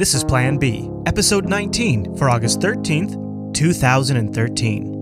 This is Plan B, episode 19 for August 13th, 2013.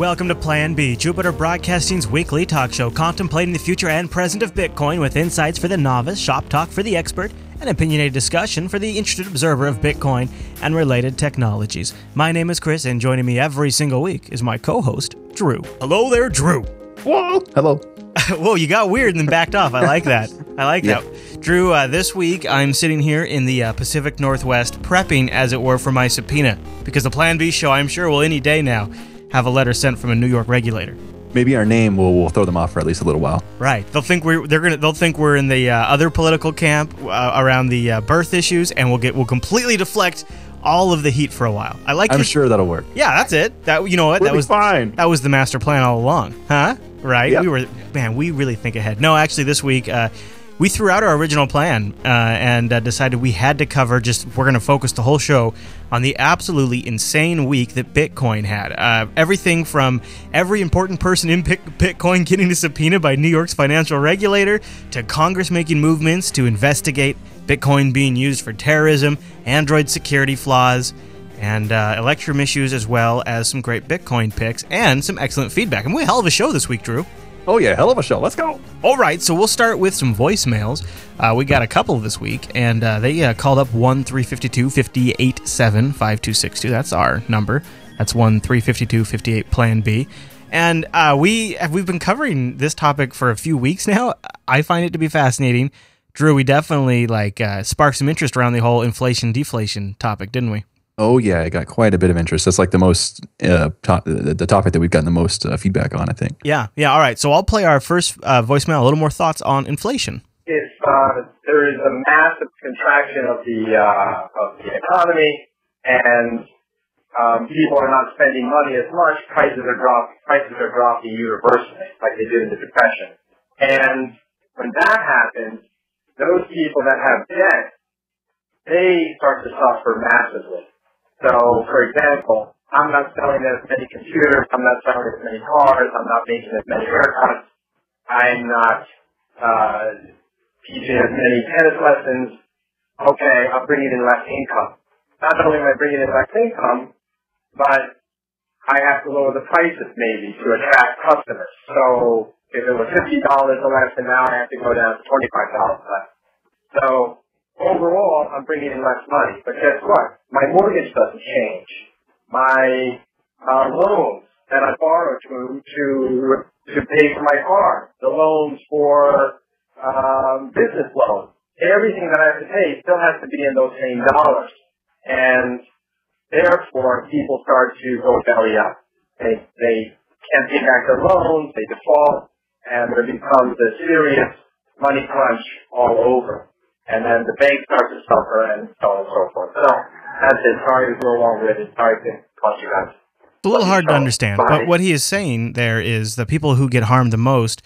Welcome to Plan B, Jupiter Broadcasting's weekly talk show contemplating the future and present of Bitcoin with insights for the novice, shop talk for the expert, and opinionated discussion for the interested observer of Bitcoin and related technologies. My name is Chris, and joining me every single week is my co host, Drew. Hello there, Drew. Whoa. Hello. Whoa, you got weird and then backed off. I like that. I like Yeah. that. Drew, uh, this week I'm sitting here in the uh, Pacific Northwest, prepping, as it were, for my subpoena. Because the Plan B show, I'm sure, will any day now have a letter sent from a New York regulator. Maybe our name will, will throw them off for at least a little while. Right. They'll think we're they're gonna they'll think we're in the uh, other political camp uh, around the uh, birth issues, and we'll get we'll completely deflect all of the heat for a while. I like. It. I'm your- sure that'll work. Yeah, that's it. That you know what We'll that be was fine. That was the master plan all along, huh? Right? Yeah. We were man, we really think ahead. No, actually, this week uh, we threw out our original plan uh, and uh, decided we had to cover just we're going to focus the whole show on the absolutely insane week that Bitcoin had. Uh, everything from every important person in Bitcoin getting a subpoena by New York's financial regulator to Congress making movements to investigate Bitcoin being used for terrorism, Android security flaws and uh, Electrum issues, as well as some great Bitcoin picks and some excellent feedback. And we had a hell of a show this week, Drew. Oh, yeah. Hell of a show. Let's go. All right, so we'll start with some voicemails. Uh, we got a couple this week, and uh, they uh, called up 1 352 587 5262. That's our number. That's 1 352 58 Plan B. And uh, we, we've been covering this topic for a few weeks now. I find it to be fascinating. Drew, we definitely like uh, sparked some interest around the whole inflation deflation topic, didn't we? Oh, yeah. I got quite a bit of interest. That's like the most, uh, to- the, the topic that we've gotten the most uh, feedback on, I think. Yeah, yeah. All right. So I'll play our first uh, voicemail. A little more thoughts on inflation. if uh, there is a massive contraction of the uh, of the economy and um, people are not spending money as much, prices are dropping. prices are dropping universally, like they did in the depression. And when that happens, those people that have debt, they start to suffer massively. So, for example, I'm not selling as many computers, I'm not selling as many cars, I'm not making as many haircuts, I'm not uh, teaching as many tennis lessons, okay, I'm bringing in less income. Not only am I bringing in less income, but I have to lower the prices maybe to attract customers. So if it was fifty dollars a lesson, now I have to go down to twenty five dollars less. So overall, I'm bringing in less money. But guess what? My mortgage doesn't change. My uh, loans that I borrow to to to pay for my car, the loans for um, business loans, everything that I have to pay still has to be in those same dollars, and therefore people start to go belly up. They they can't pay back their loans, they default, and there becomes a serious money crunch all over. And then the bank starts to suffer, and so on and so forth. So that's it. Sorry to go along with it. Sorry to cost you guys. It's a little hard to understand, bye. but what he is saying there is the people who get harmed the most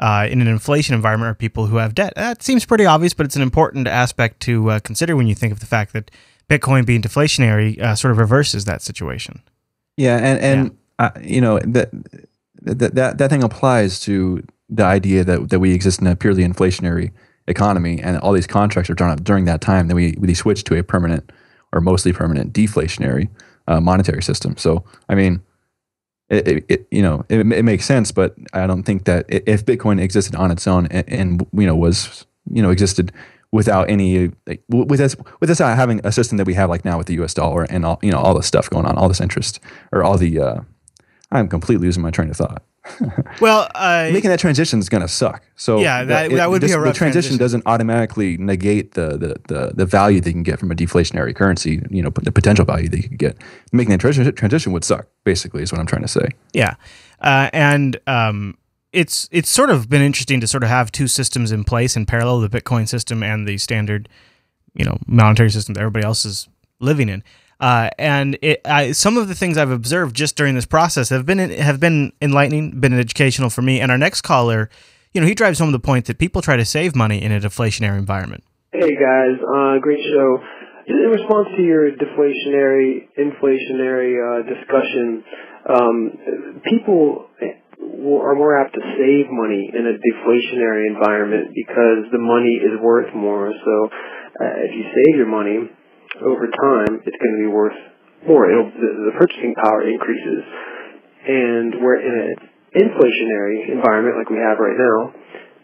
uh, in an inflation environment are people who have debt. That seems pretty obvious, but it's an important aspect to uh, consider when you think of the fact that Bitcoin being deflationary uh, sort of reverses that situation. Yeah. And, and Uh, you know, that, that, that, that thing applies to the idea that, that we exist in a purely inflationary economy and all these contracts are drawn up during that time. Then we, we switch to a permanent or mostly permanent deflationary uh, monetary system. So, I mean, it, it, it you know it, it makes sense, but I don't think that if Bitcoin existed on its own and, and you know was you know existed without any with us with us having a system that we have like now with the U.S. dollar and all you know all this stuff going on, all this interest or all the uh, I'm completely losing my train of thought. Well, uh, Making that transition is going to suck. So Yeah, that- that would be a rough the transition, transition. doesn't automatically negate the, the the the value they can get from a deflationary currency. You know, the potential value they could get. Making that transition transition would suck. Basically, is what I'm trying to say. Yeah, uh, and um, it's it's sort of been interesting to sort of have two systems in place in parallel: the Bitcoin system and the standard, you know, monetary system that everybody else is living in. Uh, and it, I, some of the things I've observed just during this process have been have been enlightening, been educational for me. And our next caller, you know, he drives home the point that people try to save money in a deflationary environment. Hey guys, uh, great show. In response to your deflationary, inflationary uh, discussion, um, people are more apt to save money in a deflationary environment because the money is worth more. So uh, if you save your money, over time, it's going to be worth more. It'll, the, the purchasing power increases. And we're in an inflationary environment like we have right now,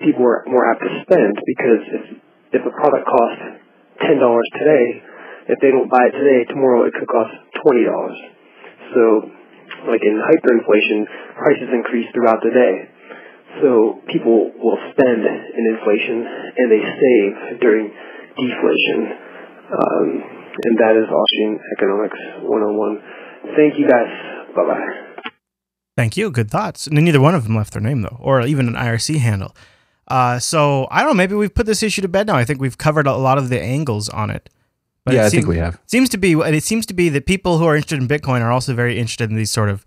people are more apt to spend because if, if a product costs $10 today, if they don't buy it today, tomorrow it could cost $20. So, like in hyperinflation, prices increase throughout the day. So people will spend in inflation and they save during deflation. Um, and that is Austrian Economics 101. Thank you guys. Bye bye. Thank you. Good thoughts. And neither one of them left their name though, or even an IRC handle. Uh, so I don't know. Maybe we've put this issue to bed now. I think we've covered a lot of the angles on it. But yeah, it I think we have. Seems to be, and it seems to be that people who are interested in Bitcoin are also very interested in these sort of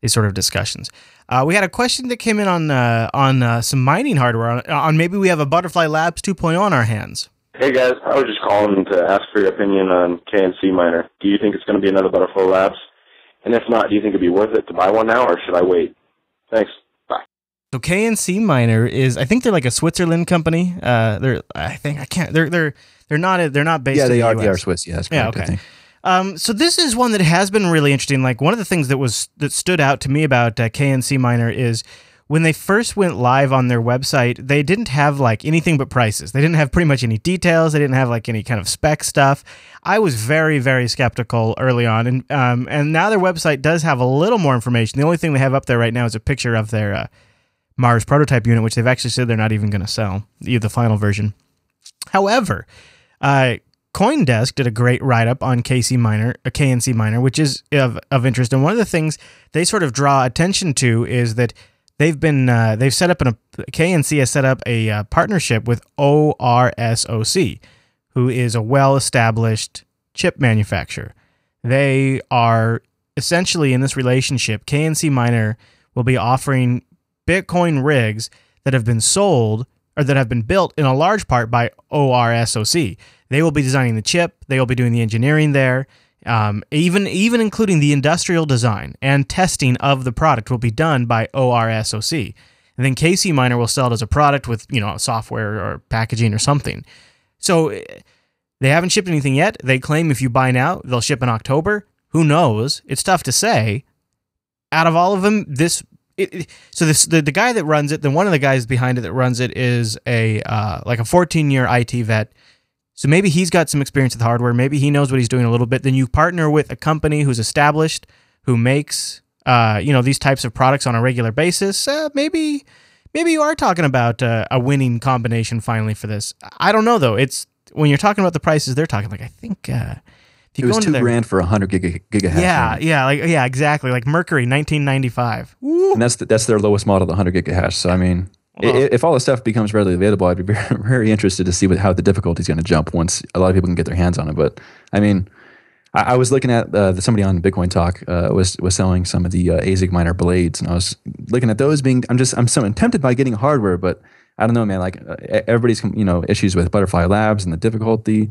these sort of discussions. Uh, we had a question that came in on uh, on uh, some mining hardware on, on maybe we have a Butterfly Labs 2.0 on our hands. Hey guys, I was just calling to ask for your opinion on KNC Miner. Do you think it's going to be another Butterfly Labs? And if not, do you think it'd be worth it to buy one now, or should I wait? Thanks. Bye. So KNC Miner is, I think they're like a Switzerland company. Uh, they're, I think I can't. They're they're they're not they're not based. Yeah, they are. The they are Swiss. Yeah, that's correct, yeah. Okay. Um, so this is one that has been really interesting. Like one of the things that was that stood out to me about uh, KNC Miner is when they first went live on their website, they didn't have like anything but prices. They didn't have pretty much any details. They didn't have like any kind of spec stuff. I was very, very skeptical early on, and um, and now their website does have a little more information. The only thing they have up there right now is a picture of their uh, Mars prototype unit, which they've actually said they're not even going to sell, the final version. However, uh, CoinDesk did a great write up on KC Miner, a KNC Miner, which is of, of interest. And one of the things they sort of draw attention to is that they've been uh, they've set up an a KNC has set up a uh, partnership with ORSOC, who is a well-established chip manufacturer. They are essentially in this relationship. KNC Miner will be offering Bitcoin rigs that have been sold or that have been built in a large part by ORSOC. They will be designing the chip. They will be doing the engineering there. Um, even even including the industrial design and testing of the product will be done by ORSOC. And then KC Miner will sell it as a product with you know software or packaging or something. So they haven't shipped anything yet. They claim if you buy now, they'll ship in October. Who knows? It's tough to say. Out of all of them, this it, it, so this the, the guy that runs it, then one of the guys behind it that runs it is a uh, like a 14 year IT vet so maybe he's got some experience with hardware. Maybe he knows what he's doing a little bit. Then you partner with a company who's established, who makes uh, you know these types of products on a regular basis. Uh, maybe maybe you are talking about uh, a winning combination finally for this. I don't know though. It's when you're talking about the prices, they're talking like I think. Uh, it was two their, grand for a hundred giga, gigahash. Yeah, yeah, like yeah, exactly. Like Mercury, 1995. And that's the, that's their lowest model, the hundred gigahash. So I mean, if all the stuff becomes readily available, I'd be very, very interested to see what, how the difficulty is going to jump once a lot of people can get their hands on it. But I mean, I, I was looking at uh, the, somebody on Bitcoin Talk uh, was was selling some of the uh, ASIC miner blades, and I was looking at those being. I'm just I'm so tempted by getting hardware, but I don't know, man. Like uh, everybody's you know issues with Butterfly Labs and the difficulty.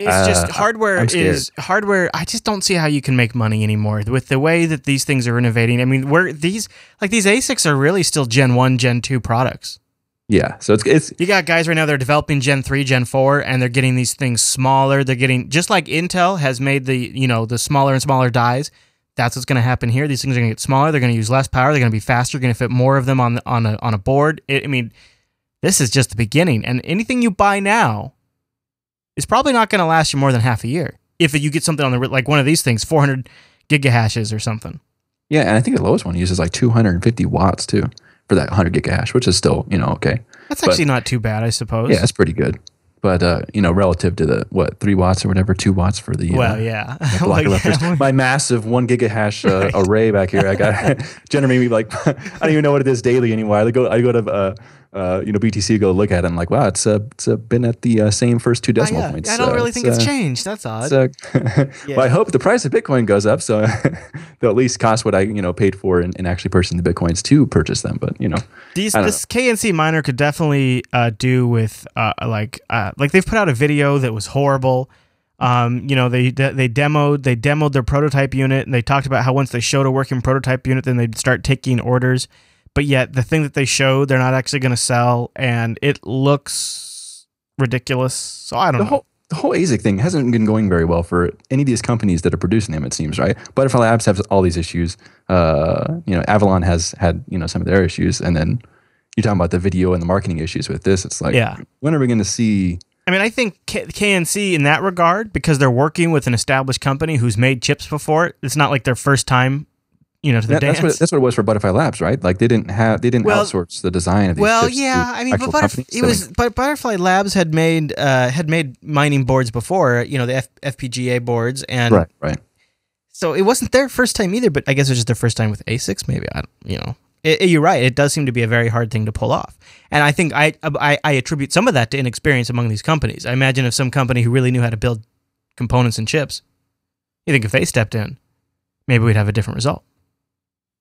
It's just uh, hardware is hardware. I just don't see how you can make money anymore with the way that these things are innovating. I mean, where these like these ASICs are really still Gen one, Gen two products. Yeah, so it's it's you got guys right now. They're developing Gen three, Gen four, and they're getting these things smaller. They're getting just like Intel has made the you know the smaller and smaller dies. That's what's going to happen here. These things are going to get smaller. They're going to use less power. They're going to be faster. Going to fit more of them on on a on a board. It, I mean, this is just the beginning. And anything you buy now is probably not going to last you more than half a year. If you get something on the like one of these things, 400 gigahashes or something. Yeah, and I think the lowest one uses like 250 watts too for that 100 gigahash, which is still you know okay. That's actually but, not too bad, I suppose. Yeah, that's pretty good. but uh, you know, relative to the what three watts or whatever, two watts for the well, uh, yeah, block Like, adapters. my massive one gigahash uh, array back here. I got generating me like I don't even know what it is daily anymore. I go I go to uh, you know BTC go look at it. and like wow, it's uh, it's uh, been at the uh, same first two decimal yeah. points. I don't really think it's uh, changed. That's odd. uh, Yeah. well, I hope the price of Bitcoin goes up, so they'll at least cost what I you know paid for in, in actually purchasing the bitcoins to purchase them. But you know, These, this KNC miner could definitely uh, do with uh, like uh, like they've put out a video that was horrible. Um, you know they they demoed they demoed their prototype unit and they talked about how once they showed a working prototype unit, then they'd start taking orders. But yet the thing that they showed, they're not actually going to sell, and it looks ridiculous. So I don't the know. whole the whole ASIC thing hasn't been going very well for any of these companies that are producing them. It seems right. Butterfly Labs has all these issues. Uh, you know, Avalon has had you know some of their issues, and then you're talking about the video and the marketing issues with this. It's like, Yeah. when are we going to see? I mean, I think K- KNC in that regard, because they're working with an established company who's made chips before, it's not like their first time, you know, to the That, dance. that's what that's what it was for Butterfly Labs, right? Like they didn't have they didn't Well- outsource the design of these well, chips to yeah, I mean, but Butterf- it was, but Butterfly Labs had made uh, had made mining boards before, you know, the F- FPGA boards, and right, right. so it wasn't their first time either. But I guess it was just their first time with ASICs. Maybe I, you know, It- it- you're right. It does seem to be a very hard thing to pull off, and I think I, I I attribute some of that to inexperience among these companies. I imagine if some company who really knew how to build components and chips, you think if they stepped in, maybe we'd have a different result.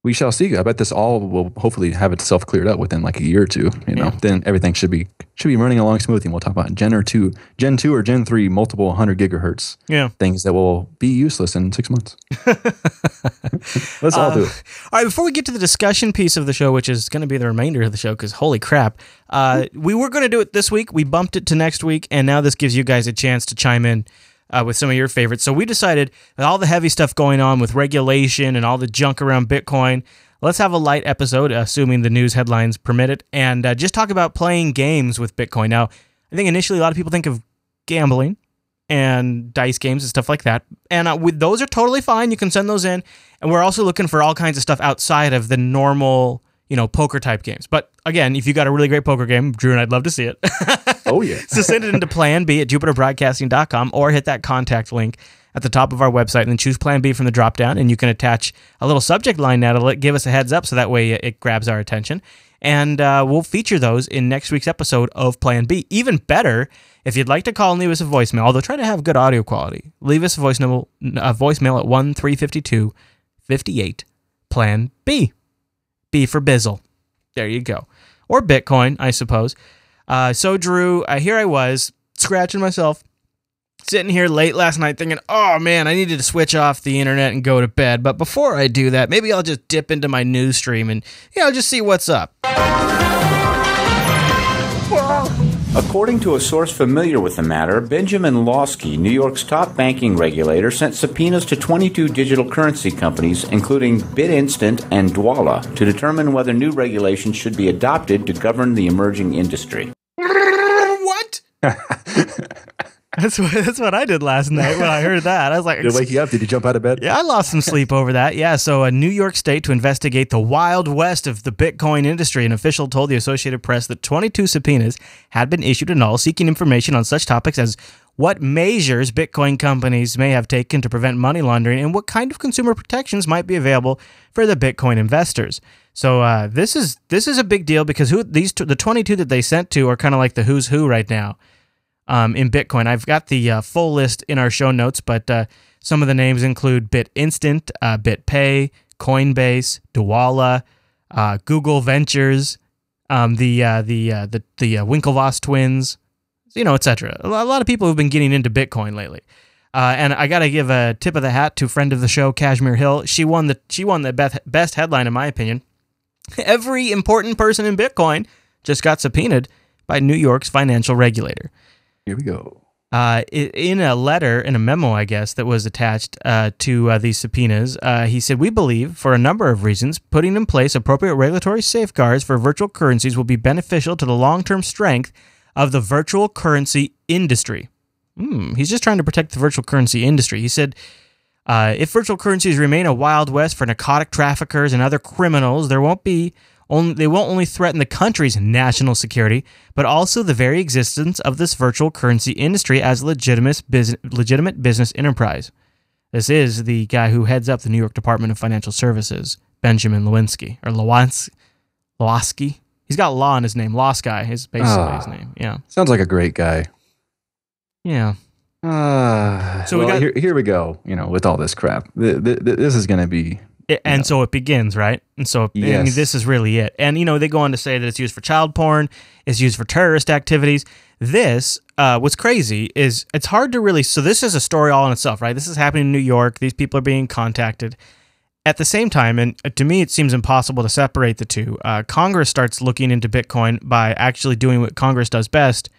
We shall see. I bet this all will hopefully have itself cleared up within like a year or two. You know, Yeah. then everything should be should be running along smoothly. And we'll talk about Gen or two, Gen two or Gen three, multiple hundred gigahertz Yeah. things that will be useless in six months. Let's all do Uh, it. All right, before we get to the discussion piece of the show, which is going to be the remainder of the show, because holy crap, uh, we were going to do it this week. We bumped it to next week, and now this gives you guys a chance to chime in uh, with some of your favorites. So we decided with all the heavy stuff going on with regulation and all the junk around Bitcoin, let's have a light episode, assuming the news headlines permit it, and uh, just talk about playing games with Bitcoin. Now, I think initially a lot of people think of gambling and dice games and stuff like that. And uh, with those are totally fine. You can send those in. And we're also looking for all kinds of stuff outside of the normal, you know, poker type games. But again, if you got a really great poker game, Drew and I'd love to see it. Oh yeah. so send it into Plan B at jupiterbroadcasting.com or hit that contact link at the top of our website and then choose Plan B from the drop down. And you can attach a little subject line now to give us a heads up so that way it grabs our attention. And uh, we'll feature those in next week's episode of Plan B. Even better, if you'd like to call and leave us a voicemail, although try to have good audio quality, leave us a voicemail, a voicemail at 1 352 58 Plan B. B for Bizzle. There you go. Or Bitcoin, I suppose. Uh, so, Drew, uh, here I was scratching myself, sitting here late last night thinking, oh man, I needed to switch off the internet and go to bed. But before I do that, maybe I'll just dip into my news stream and, you know, just see what's up. According to a source familiar with the matter, Benjamin Lawsky, New York's top banking regulator, sent subpoenas to 22 digital currency companies, including BitInstant and Dwolla, to determine whether new regulations should be adopted to govern the emerging industry. What? that's, what, that's what I did last night when I heard that. I was like, Did it wake you up? Did you jump out of bed? Yeah, I lost some sleep over that. Yeah, so a New York State to investigate the wild west of the Bitcoin industry. An official told the Associated Press that 22 subpoenas had been issued in all seeking information on such topics as what measures Bitcoin companies may have taken to prevent money laundering and what kind of consumer protections might be available for the Bitcoin investors. So uh, this is this is a big deal because who these two, the 22 that they sent to are kind of like the who's who right now um, in Bitcoin. I've got the uh, full list in our show notes, but uh, some of the names include BitInstant, uh, BitPay, Coinbase, Dwolla, uh, Google Ventures, um, the uh, the uh, the the uh, Winklevoss twins, you know, etc. A a lot of people have been getting into Bitcoin lately. Uh, and I got to give a tip of the hat to friend of the show, Kashmir Hill. She won the she won the best best headline in my opinion. Every important person in Bitcoin just got subpoenaed by New York's financial regulator. Here we go. Uh, in a letter, in a memo, I guess, that was attached uh, to uh, these subpoenas, uh, he said, We believe, for a number of reasons, putting in place appropriate regulatory safeguards for virtual currencies will be beneficial to the long term strength of the virtual currency industry. Hmm, he's just trying to protect the virtual currency industry. He said, uh, if virtual currencies remain a wild west for narcotic traffickers and other criminals, there won't be only, they won't only threaten the country's national security, but also the very existence of this virtual currency industry as a legitimate business, legitimate business enterprise. This is the guy who heads up the New York Department of Financial Services, Benjamin Lewinsky or. Lewinsky. He's got law in his name. Lost guy is basically Ah. his name. Yeah. Sounds like a great guy. Yeah. Uh, So we well, got- here, here we go. You know, with all this crap, Th- th- th- this is going to be It- and so it begins, right? And so I mean, this is really it. And you know, they go on to say that it's used for child porn, it's used for terrorist activities. This, uh, what's crazy is it's hard to really. So this is a story all in itself, right? This is happening in New York. These people are being contacted. At the same time, and to me, it seems impossible to separate the two. Uh, Congress starts looking into Bitcoin by actually doing what Congress does best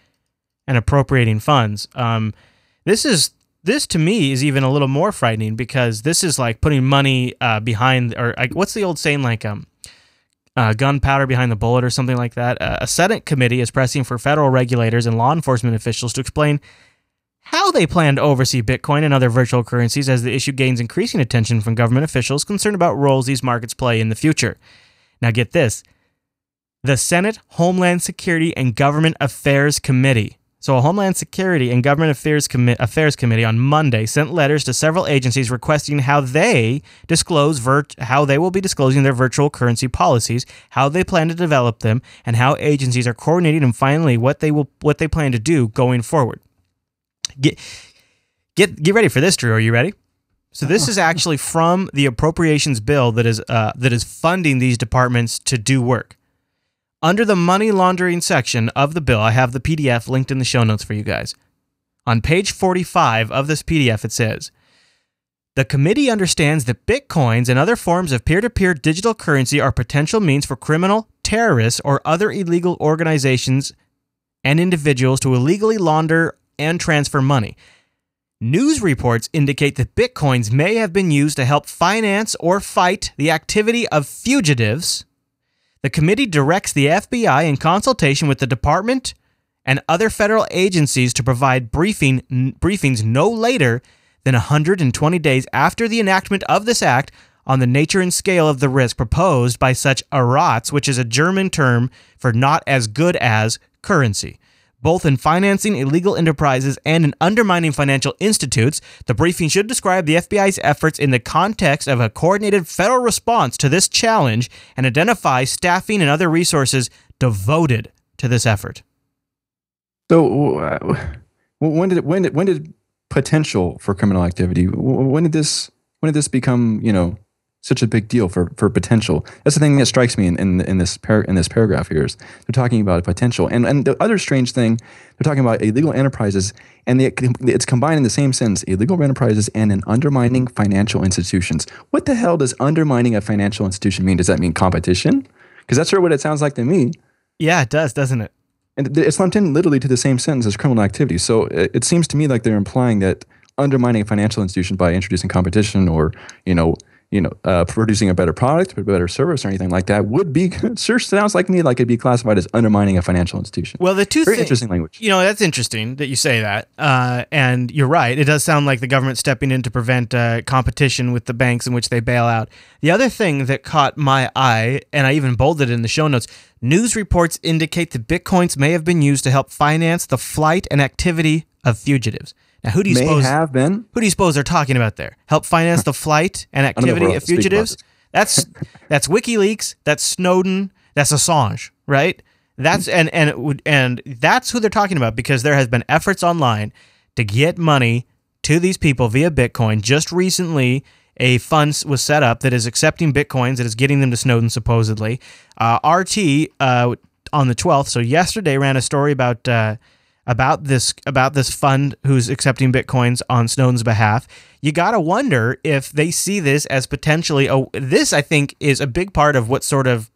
and appropriating funds. Um, this is this to me is even a little more frightening because this is like putting money uh, behind or like what's the old saying like um uh, gunpowder behind the bullet or something like that. Uh, a Senate committee is pressing for federal regulators and law enforcement officials to explain how they plan to oversee Bitcoin and other virtual currencies as the issue gains increasing attention from government officials concerned about roles these markets play in the future. Now, get this the Senate Homeland Security and Government Affairs Committee. So, a Homeland Security and Government Affairs, Commi- Affairs Committee on Monday sent letters to several agencies requesting how they disclose virt- how they will be disclosing their virtual currency policies, how they plan to develop them, and how agencies are coordinating and finally what they will what they plan to do going forward. Get get get ready for this, Drew. Are you ready? So this is actually from the appropriations bill that is uh, that is funding these departments to do work. Under the money laundering section of the bill, I have the PDF linked in the show notes for you guys. On page 45 of this PDF, it says The committee understands that bitcoins and other forms of peer to peer digital currency are potential means for criminal, terrorists, or other illegal organizations and individuals to illegally launder and transfer money. News reports indicate that bitcoins may have been used to help finance or fight the activity of fugitives. The committee directs the FBI in consultation with the department and other federal agencies to provide briefing n- briefings no later than 120 days after the enactment of this act on the nature and scale of the risk proposed by such Ersatz, which is a German term for not as good as currency. Both in financing illegal enterprises and in undermining financial institutes, the briefing should describe the FBI's efforts in the context of a coordinated federal response to this challenge and identify staffing and other resources devoted to this effort. So uh, when did when did when did potential for criminal activity when did this when did this become you know such a big deal for, for potential. That's the thing that strikes me in, in, in this par- in this paragraph here is they're talking about potential. And and the other strange thing they're talking about illegal enterprises and they, it's combined in the same sentence illegal enterprises and an undermining financial institutions. What the hell does undermining a financial institution mean? Does that mean competition? Because that's sort of what it sounds like to me. Yeah, it does, doesn't it? and it's lumped in literally to the same sentence as criminal activity. So it, it seems to me like they're implying that undermining a financial institution by introducing competition or you know you know uh, producing a better product, a better service, or anything like that would be sure sounds like me like it'd be classified as undermining a financial institution. Well, the two Very thi- interesting language. You know, that's interesting that you say that. Uh, and you're right. It does sound like the government stepping in to prevent uh, competition with the banks in which they bail out. The other thing that caught my eye, and I even bolded it in the show notes news reports indicate that bitcoins may have been used to help finance the flight and activity of fugitives. Now, who do you May suppose? have been. Who do you suppose they're talking about there? Help finance the flight and know if we're activity of to speak about fugitives? That's that's WikiLeaks, that's Snowden, that's Assange, right? That's and and and that's who they're talking about because there has been efforts online to get money to these people via Bitcoin. Just recently, a fund was set up that is accepting Bitcoins that is getting them to Snowden supposedly. Uh, RT uh, on the 12th, so yesterday ran a story about uh, about this about this fund who's accepting bitcoins on Snowden's behalf. You got to wonder if they see this as potentially a this I think is a big part of what sort of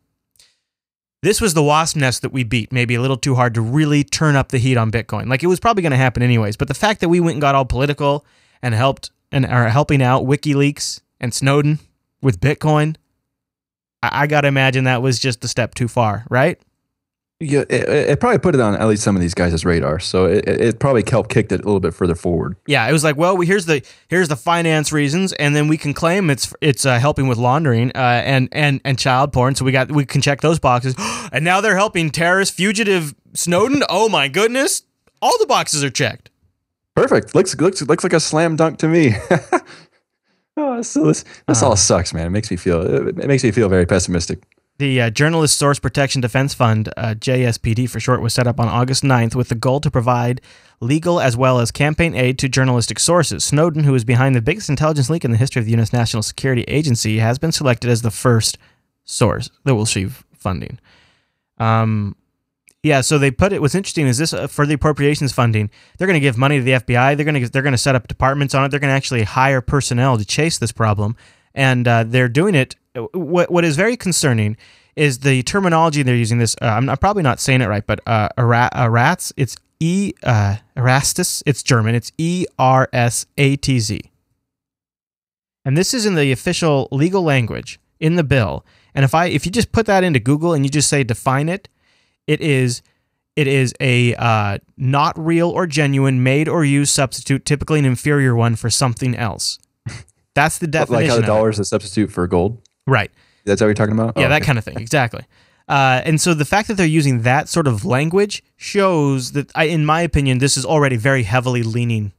this was the wasp nest that we beat, maybe a little too hard to really turn up the heat on Bitcoin. Like it was probably going to happen anyways, but the fact that we went and got all political and helped and are helping out WikiLeaks and Snowden with Bitcoin, I, I got to imagine that was just a step too far, right? Yeah, it, it, probably put it on at least some of these guys' radar. So it, it probably helped kick it a little bit further forward. Yeah, it was like, well, here's the here's the finance reasons, and then we can claim it's it's uh, helping with laundering uh, and and and child porn. So we got we can check those boxes, and now they're helping terrorist fugitive Snowden. Oh my goodness, all the boxes are checked. Perfect. Looks looks looks like a slam dunk to me. oh, so this this uh, all sucks, man. It makes me feel it makes me feel very pessimistic. The uh, Journalist Source Protection Defense Fund, uh, JSPD for short, was set up on August 9th with the goal to provide legal as well as campaign aid to journalistic sources. Snowden, who is behind the biggest intelligence leak in the history of the U.S. National Security Agency, has been selected as the first source that will receive funding. Um, yeah, so they put it. What's interesting is this uh, for the appropriations funding, they're going to give money to the FBI. They're going to they're going to set up departments on it. They're going to actually hire personnel to chase this problem, and uh, they're doing it what what is very concerning is the terminology they're using. This uh, I'm, probably not saying it right, but uh, Eratz. It's E uh, Erastus. It's German. It's E R S A T Z. And this is in the official legal language in the bill. And if I if you just put that into Google and you just say define it, it is it is a uh, not real or genuine made or used substitute, typically an inferior one for something else. That's the definition. like how the dollar is a substitute for gold. Right. That's what you're talking about? Yeah, oh, that okay. kind of thing. Exactly. Uh, and so the fact that they're using that sort of language shows that, I, in my opinion, this is already very heavily leaning.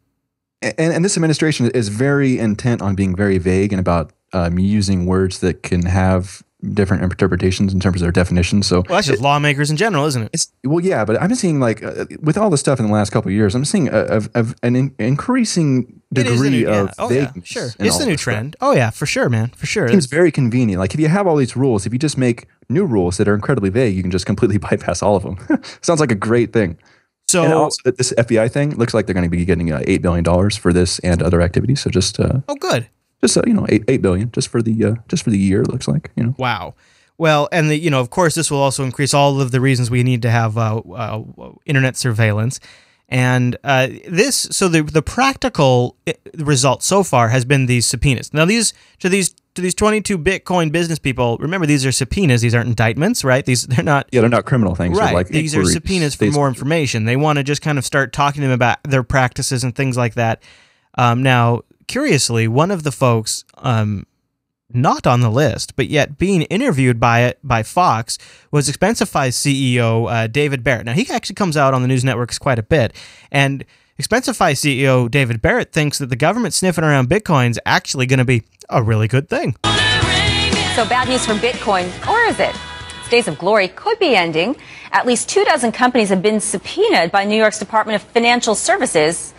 And, and this administration is very intent on being very vague and about um, using words that can have different interpretations in terms of their definitions. So, well, that's just it, lawmakers in general, isn't it? well, yeah, but I'm seeing like uh, with all the stuff in the last couple of years, I'm seeing a, a, a, an in, increasing degree new, yeah. of oh, vagueness. Yeah, sure, it's the new trend. Stuff. Oh yeah, for sure, man, for sure. It's very convenient. Like if you have all these rules, if you just make new rules that are incredibly vague, you can just completely bypass all of them. Sounds like a great thing. So and also this FBI thing looks like they're going to be getting uh, eight billion dollars for this and other activities. So just uh, oh, good. Just uh, you know, eight eight billion just for the uh, just for the year. It looks like you know. Wow. Well, and the, you know, of course, this will also increase all of the reasons we need to have uh, uh, internet surveillance. And uh, this, so the the practical uh, result so far has been these subpoenas. Now, these to these to these 22 Bitcoin business people, remember these are subpoenas. These aren't indictments, right? These they're not. Yeah, they're not criminal things. Right. Like these are subpoenas for more information. They want to just kind of start talking to them about their practices and things like that. Um, now, curiously, one of the folks um, not on the list, but yet being interviewed by it by Fox was Expensify CEO uh, David Barrett. Now he actually comes out on the news networks quite a bit, and Expensify CEO David Barrett thinks that the government sniffing around Bitcoin is actually going to be a really good thing. So bad news for Bitcoin, or is it? Days of glory could be ending. At least two dozen companies have been subpoenaed by New York's Department of Financial Services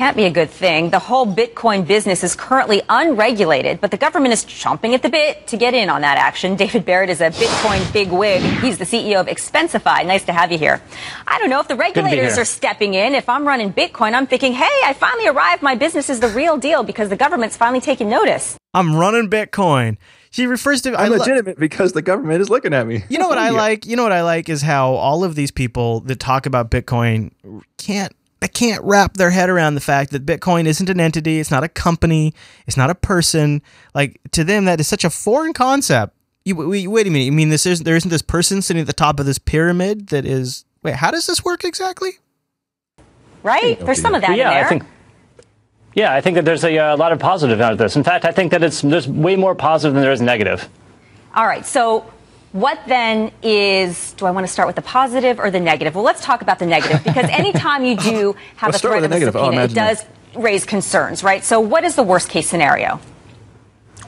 can't be a good thing. The whole Bitcoin business is currently unregulated, but the government is chomping at the bit to get in on that action. David Barrett is a Bitcoin big wig. He's the CEO of Expensify. Nice to have you here. I don't know if the regulators are stepping in. If I'm running Bitcoin, I'm thinking, hey, I finally arrived. My business is the real deal because the government's finally taking notice. I'm running Bitcoin. She refers to I'm legitimate lo- because the government is looking at me. You know what I like? You know what I like is how all of these people that talk about Bitcoin can't they can't wrap their head around the fact that Bitcoin isn't an entity, it's not a company, it's not a person. Like to them, that is such a foreign concept. You, wait, wait a minute. You mean this isn't there isn't this person sitting at the top of this pyramid that is? Wait, how does this work exactly? Right. There's some of that yeah, in there. I think, yeah, I think that there's a, a lot of positive out of this. In fact, I think that it's there's way more positive than there is negative. All right. So what then is, do I want to start with the positive or the negative? Well, let's talk about the negative because anytime you do have a threat of a subpoena, oh, it does that. raise concerns, right? So what is the worst case scenario?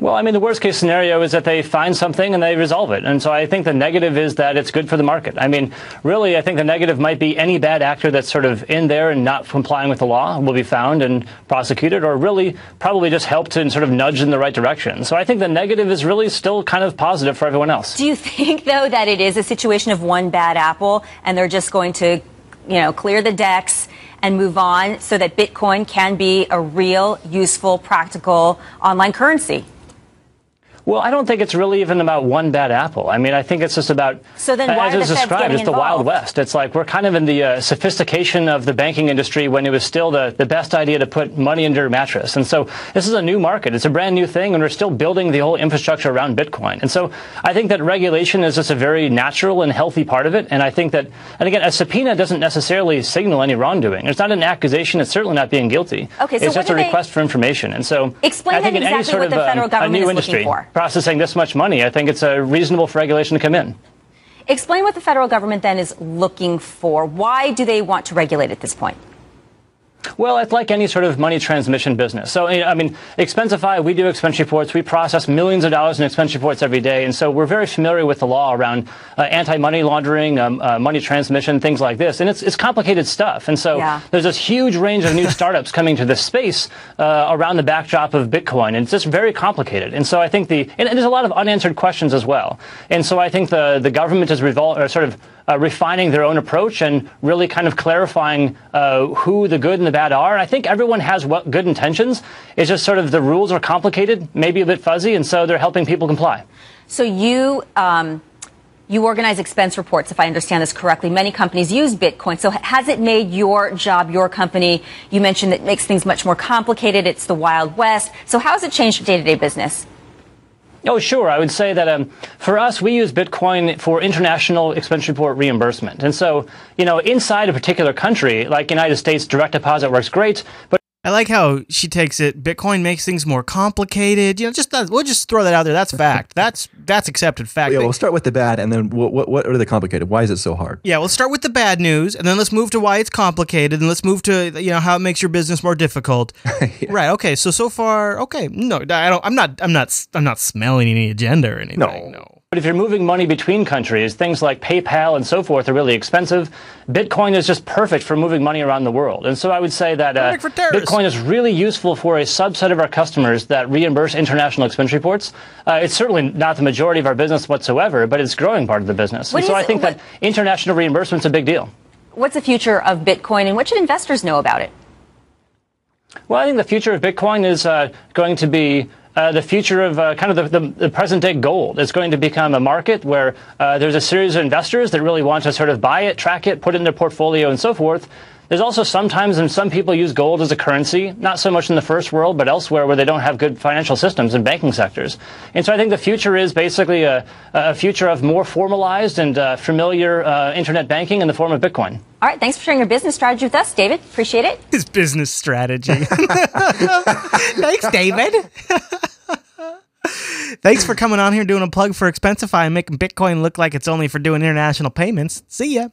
Well, I mean, the worst case scenario is that they find something and they resolve it. And so I think the negative is that it's good for the market. I mean, really, I think the negative might be any bad actor that's sort of in there and not complying with the law will be found and prosecuted, or really probably just help to sort of nudge in the right direction. So I think the negative is really still kind of positive for everyone else. Do you think, though, that it is a situation of one bad apple and they're just going to, you know, clear the decks? and move on so that Bitcoin can be a real, useful, practical online currency? Well, I don't think it's really even about one bad apple. I mean, I think it's just about so then why as it's the described, it's the? Wild West. It's like we're kind of in the uh, sophistication of the banking industry when it was still the, the best idea to put money under your mattress. And so this is a new market. It's a brand new thing, and we're still building the whole infrastructure around Bitcoin. And so I think that regulation is just a very natural and healthy part of it. And I think that, and again, a subpoena doesn't necessarily signal any wrongdoing. It's not an accusation. It's certainly not being guilty. Okay, so it's just a do they- request for information. And so Explain I think in any exactly sort what of the federal um, government a new is looking industry for. Processing this much money, I think it's a reasonable for regulation to come in. Explain what the federal government then is looking for. Why do they want to regulate at this point? Well, it's like any sort of money transmission business. So, I mean, Expensify, we do expense reports. We process millions of dollars in expense reports every day. And so we're very familiar with the law around uh, anti-money laundering, um, uh, money transmission, things like this. And it's, it's complicated stuff. And so Yeah. there's this huge range of new startups coming to this space uh, around the backdrop of Bitcoin. And it's just very complicated. And so I think the, and, and there's a lot of unanswered questions as well. And so I think the, the government is revol- or sort of uh, refining their own approach and really kind of clarifying uh, who the good and the bad are. And I think everyone has what, good intentions. It's just sort of the rules are complicated, maybe a bit fuzzy, and so they're helping people comply. So you um, you organize expense reports, if I understand this correctly. Many companies use Bitcoin. So has it made your job, your company? You mentioned it makes things much more complicated. It's the Wild West. So how has it changed your day-to-day business? Oh, sure. I would say that um, for us, we use Bitcoin for international expense report reimbursement. And so, you know, inside a particular country, like United States, direct deposit works great, but I like how she takes it. Bitcoin makes things more complicated. You know, just that, we'll just throw that out there. That's fact. That's that's accepted fact. Yeah, we'll start with the bad, and then what, what, what are the complicated? Why is it so hard? Yeah, we'll start with the bad news, and then let's move to why it's complicated, and let's move to you know how it makes your business more difficult. Right? Okay. So so far, okay. No, I don't. I'm not. I'm not. I'm not smelling any agenda or anything. No. no. But if you're moving money between countries, things like PayPal and so forth are really expensive. Bitcoin is just perfect for moving money around the world. And so I would say that uh, Perfect for terrorists. Bitcoin is really useful for a subset of our customers that reimburse international expense reports. Uh, it's certainly not the majority of our business whatsoever, but it's a growing part of the business. What And so is- I think what- that international reimbursement's a big deal. What's the future of Bitcoin, and what should investors know about it? Well, I think the future of Bitcoin is uh, going to be uh, the future of uh, kind of the, the, the present day gold. It's going to become a market where uh, there's a series of investors that really want to sort of buy it, track it, put it in their portfolio, and so forth. There's also sometimes, and some people use gold as a currency, not so much in the first world, but elsewhere where they don't have good financial systems and banking sectors. And so I think the future is basically a, a future of more formalized and uh, familiar uh, internet banking in the form of Bitcoin. All right, thanks for sharing your business strategy with us, David. Appreciate it. His business strategy. Thanks, David. Thanks for coming on here doing a plug for Expensify and making Bitcoin look like it's only for doing international payments. See ya.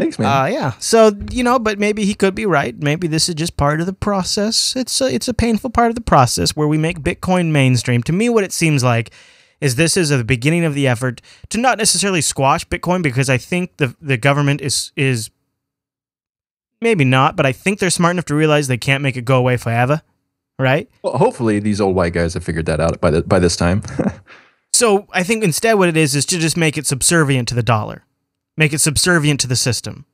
Thanks, man. Uh, yeah. So you know, but maybe he could be right. Maybe this is just part of the process. It's a, it's a painful part of the process where we make Bitcoin mainstream. To me, what it seems like is this is the beginning of the effort to not necessarily squash Bitcoin because I think the the government is is maybe not, but I think they're smart enough to realize they can't make it go away forever, right? well, hopefully, these old white guys have figured that out by the, by this time. So I think instead what it is is to just make it subservient to the dollar, make it subservient to the system.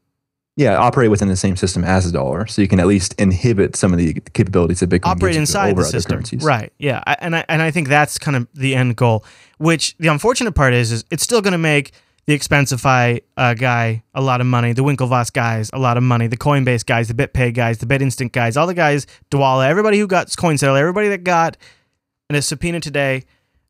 yeah, operate within the same system as the dollar, so you can at least inhibit some of the capabilities that Bitcoin operate inside over the system. currencies. Right. Yeah. I, and I and I think that's kind of the end goal. Which the unfortunate part is, is it's still going to make the Expensify uh, guy a lot of money, the Winklevoss guys a lot of money, the Coinbase guys, the BitPay guys, the BitInstant guys, all the guys, Dwolla, everybody who got Coinsetter, everybody that got in a subpoena today,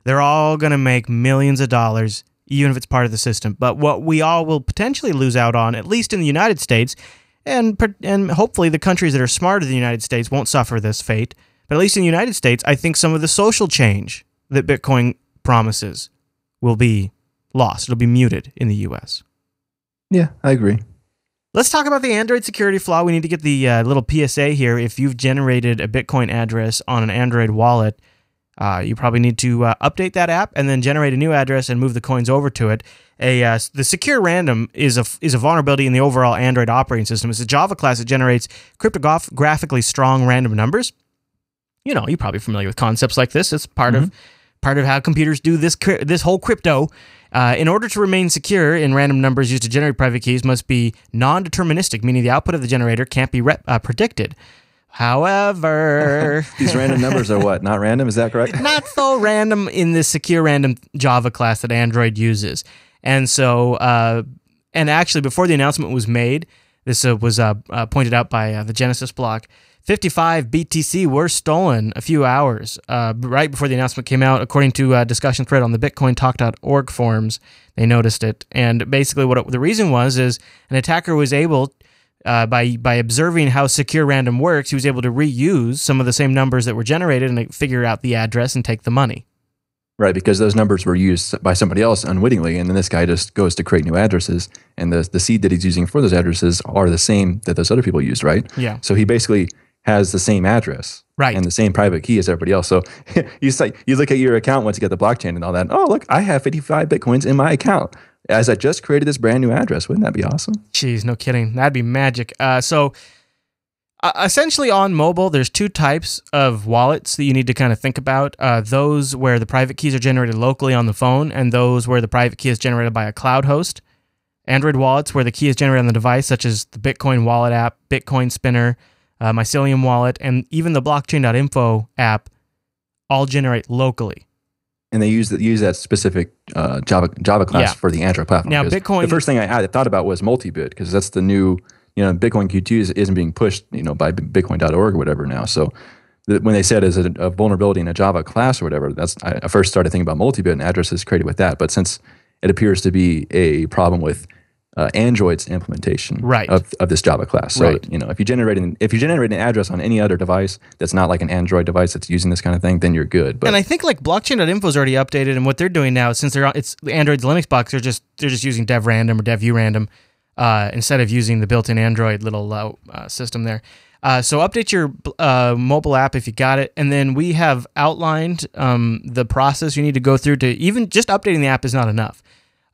they're all going to make millions of dollars, even if it's part of the system. But what we all will potentially lose out on, at least in the United States, and and hopefully the countries that are smarter than the United States won't suffer this fate. But at least in the United States, I think some of the social change that Bitcoin promises will be lost. It'll be muted in the U.S. Yeah, I agree. Let's talk about the Android security flaw. We need to get the uh, little PSA here. If you've generated a Bitcoin address on an Android wallet, uh, you probably need to uh, update that app and then generate a new address and move the coins over to it. A uh, the secure random is a is a vulnerability in the overall Android operating system. It's a Java class that generates cryptographically strong random numbers. You know, you're probably familiar with concepts like this. It's part of part of how computers do this this whole crypto. Uh, in order to remain secure in random numbers used to generate private keys must be non-deterministic, meaning the output of the generator can't be rep- uh, predicted. However, these random numbers are what? Not random? Is that correct? not so random in the secure random Java class that Android uses. And so, uh, and actually, before the announcement was made, this uh, was uh, uh pointed out by uh, the Genesis block. 55 BTC were stolen a few hours uh, right before the announcement came out. According to a discussion thread on the BitcoinTalk.org forums, they noticed it. And basically, what it, the reason was is an attacker was able uh, by by observing how secure random works, he was able to reuse some of the same numbers that were generated and figure out the address and take the money. Right, because those numbers were used by somebody else unwittingly, and then this guy just goes to create new addresses, and the the seed that he's using for those addresses are the same that those other people used, right? Yeah. So he basically has the same address, right, and the same private key as everybody else. So you like you look at your account once you get the blockchain and all that. Oh, look, I have 55 bitcoins in my account as I just created this brand new address. Wouldn't that be awesome? Jeez, no kidding. That'd be magic. Uh, so, uh, essentially, on mobile, there's two types of wallets that you need to kind of think about. Uh, those where the private keys are generated locally on the phone, and those where the private key is generated by a cloud host. Android wallets where the key is generated on the device, such as the Bitcoin Wallet app, Bitcoin Spinner, uh, Mycelium Wallet, and even the Blockchain.info app, all generate locally and they use that use that specific uh, Java Java class yeah. for the Android platform. Now, Bitcoin. The first thing I, I thought about was MultiBit because that's the new you know Bitcoin QT is, not being pushed you know by Bitcoin.org or whatever now. So the, when they said as a, a, vulnerability in a Java class or whatever, that's I, I first started thinking about MultiBit and addresses created with that. But since it appears to be a problem with uh, Android's implementation right. of, of this Java class. So right. you know, if you generate an, if you generate an address on any other device that's not like an Android device that's using this kind of thing, then you're good. But and I think like blockchain.info is already updated, and what they're doing now, since they're it's Android's Linux box, they're just they're just using dev random or dev urandom uh, instead of using the built-in Android little uh, uh, system there. Uh, so update your uh, mobile app if you got it, and then we have outlined um, the process you need to go through to even just updating the app is not enough.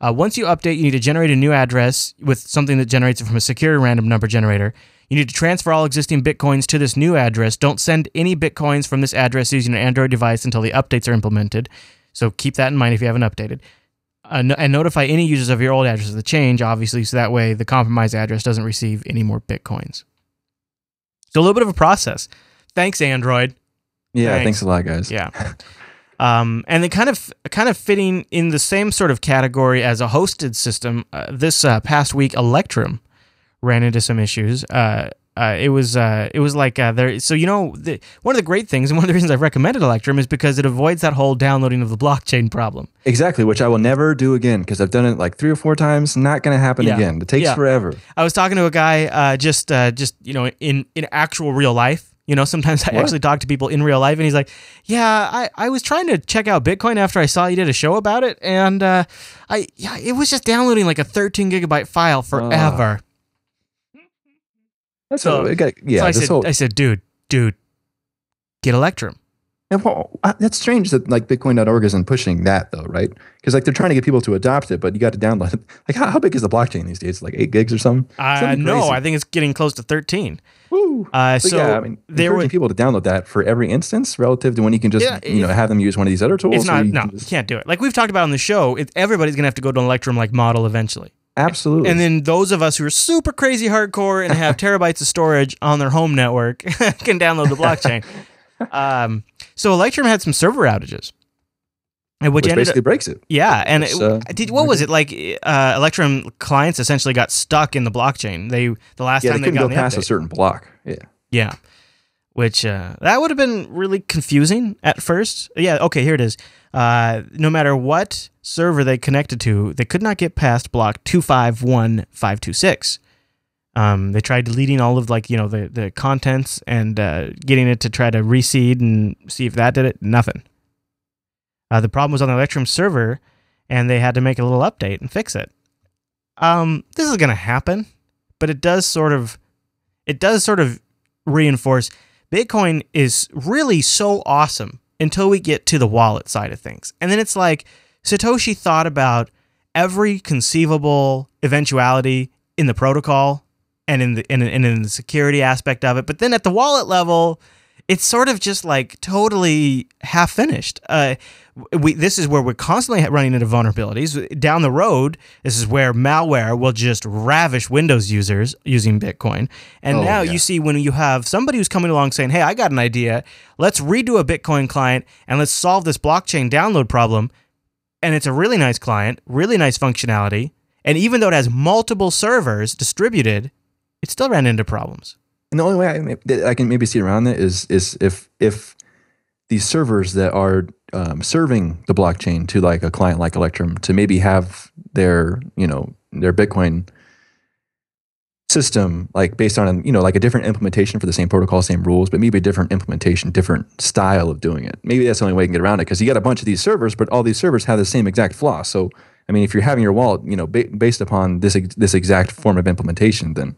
Uh, once you update, you need to generate a new address with something that generates it from a secure random number generator. You need to transfer all existing bitcoins to this new address. Don't send any bitcoins from this address using an Android device until the updates are implemented. So keep that in mind if you haven't updated. Uh, no, and notify any users of your old address of the change, obviously, so that way the compromised address doesn't receive any more bitcoins. So a little bit of a process. Thanks, Android. Yeah, thanks, thanks a lot, guys. Yeah. Um, and they kind of kind of fitting in the same sort of category as a hosted system. Uh, this uh, past week, Electrum ran into some issues. Uh, uh it was uh, it was like uh, there. So you know, the, one of the great things and one of the reasons I've recommended Electrum is because it avoids that whole downloading of the blockchain problem. Exactly, which I will never do again because I've done it like three or four times. Not going to happen yeah. again. It takes yeah. forever. I was talking to a guy just just you know in in actual real life you know, sometimes I what? actually talk to people in real life, and he's like, "Yeah, I, I was trying to check out Bitcoin after I saw you did a show about it, and uh, I yeah, it was just downloading like a 13 gigabyte file forever." Uh, that's so, a, got, yeah. So I said, whole... I said, dude, dude, get Electrum. And well, that's strange that like Bitcoin.org isn't pushing that though, right? Because like they're trying to get people to adopt it, but you got to download it. Like how, how big is the blockchain these days? Like eight gigs or something? Uh, no, I think it's getting close to 13. Woo. Uh, so yeah, I mean, there were people to download that for every instance relative to when you can just yeah, you know have them use one of these other tools. It's not. You no, just, you can't do it. Like we've talked about on the show, it, everybody's gonna have to go to an Electrum like model eventually. Absolutely. And then those of us who are super crazy hardcore and have terabytes of storage on their home network can download the blockchain. um, so Electrum had some server outages. Which, which basically up, breaks it. Yeah, and it, uh, did what was it like? Uh, Electrum clients essentially got stuck in the blockchain. They the last yeah, time they, they couldn't go past update. a certain block. Yeah, yeah, which uh, that would have been really confusing at first. Yeah, okay, here it is. Uh, no matter what server they connected to, they could not get past block two five one five two six. Um, they tried deleting all of like you know the the contents and uh, getting it to try to reseed and see if that did it. Nothing. Uh, the problem was on the Electrum server, and they had to make a little update and fix it. Um, this is going to happen, but it does sort of, it does sort of reinforce Bitcoin is really so awesome until we get to the wallet side of things, and then it's like Satoshi thought about every conceivable eventuality in the protocol and in the in, in the security aspect of it, but then at the wallet level, it's sort of just like totally half finished. Uh, we this is where we're constantly running into vulnerabilities. Down the road, this is where malware will just ravish Windows users using Bitcoin. And Oh, now yeah. you see when you have somebody who's coming along saying, "Hey, I got an idea. Let's redo a Bitcoin client and let's solve this blockchain download problem." And it's a really nice client, really nice functionality, and even though it has multiple servers distributed, it still ran into problems. And the only way I, I can maybe see around that is is if if these servers that are um, serving the blockchain to like a client like Electrum to maybe have their you know their Bitcoin system like based on you know like a different implementation for the same protocol, same rules, but maybe a different implementation, different style of doing it. Maybe that's the only way you can get around it because you got a bunch of these servers, but all these servers have the same exact flaw. So I mean, if you're having your wallet, you know, ba- based upon this this exact form of implementation, then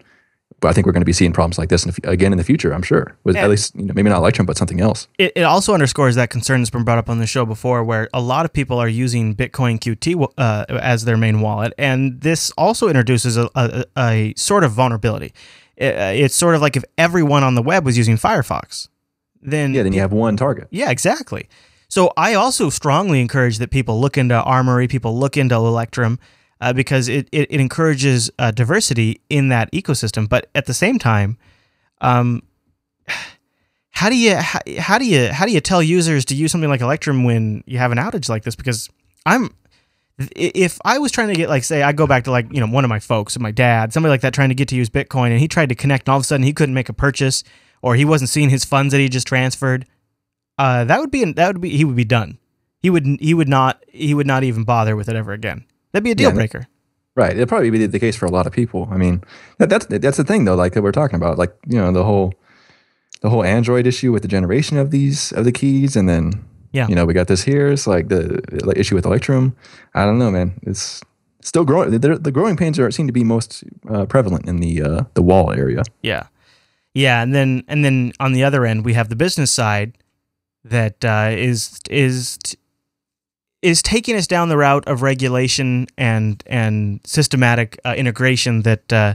but I think we're going to be seeing problems like this in the, again in the future. I'm sure, with Yeah. at least you know, maybe not Electrum, but something else. it, it also underscores that concern that's been brought up on the show before, where a lot of people are using Bitcoin QT uh, as their main wallet, and this also introduces a, a, a sort of vulnerability. It- uh, it's sort of like if everyone on the web was using Firefox, then Yeah, then you have one target. yeah, exactly. So I also strongly encourage that people look into Armory, people look into Electrum, uh, because it, it, it encourages uh, diversity in that ecosystem. But at the same time, um, how do you how, how do you how do you tell users to use something like Electrum when you have an outage like this? Because I'm if I was trying to get like say I go back to like you know one of my folks, my dad, somebody like that trying to get to use Bitcoin, and he tried to connect, and all of a sudden he couldn't make a purchase, or he wasn't seeing his funds that he just transferred. Uh, that would be that would be he would be done. He would he would not he would not even bother with it ever again. That'd be a deal Yeah, breaker. Right. It'd probably be the case for a lot of people. I mean, that, that's that's the thing though. Like that we're talking about, like you know the whole the whole Android issue with the generation of these of the keys, and then Yeah. you know we got this here. It's like the like, issue with Electrum. I don't know, man. It's still growing. The, the growing pains are seem to be most uh, prevalent in the uh, the wall area. Yeah, yeah, and then and then on the other end we have the business side that uh, is is is taking us down the route of regulation and and systematic uh, integration that uh,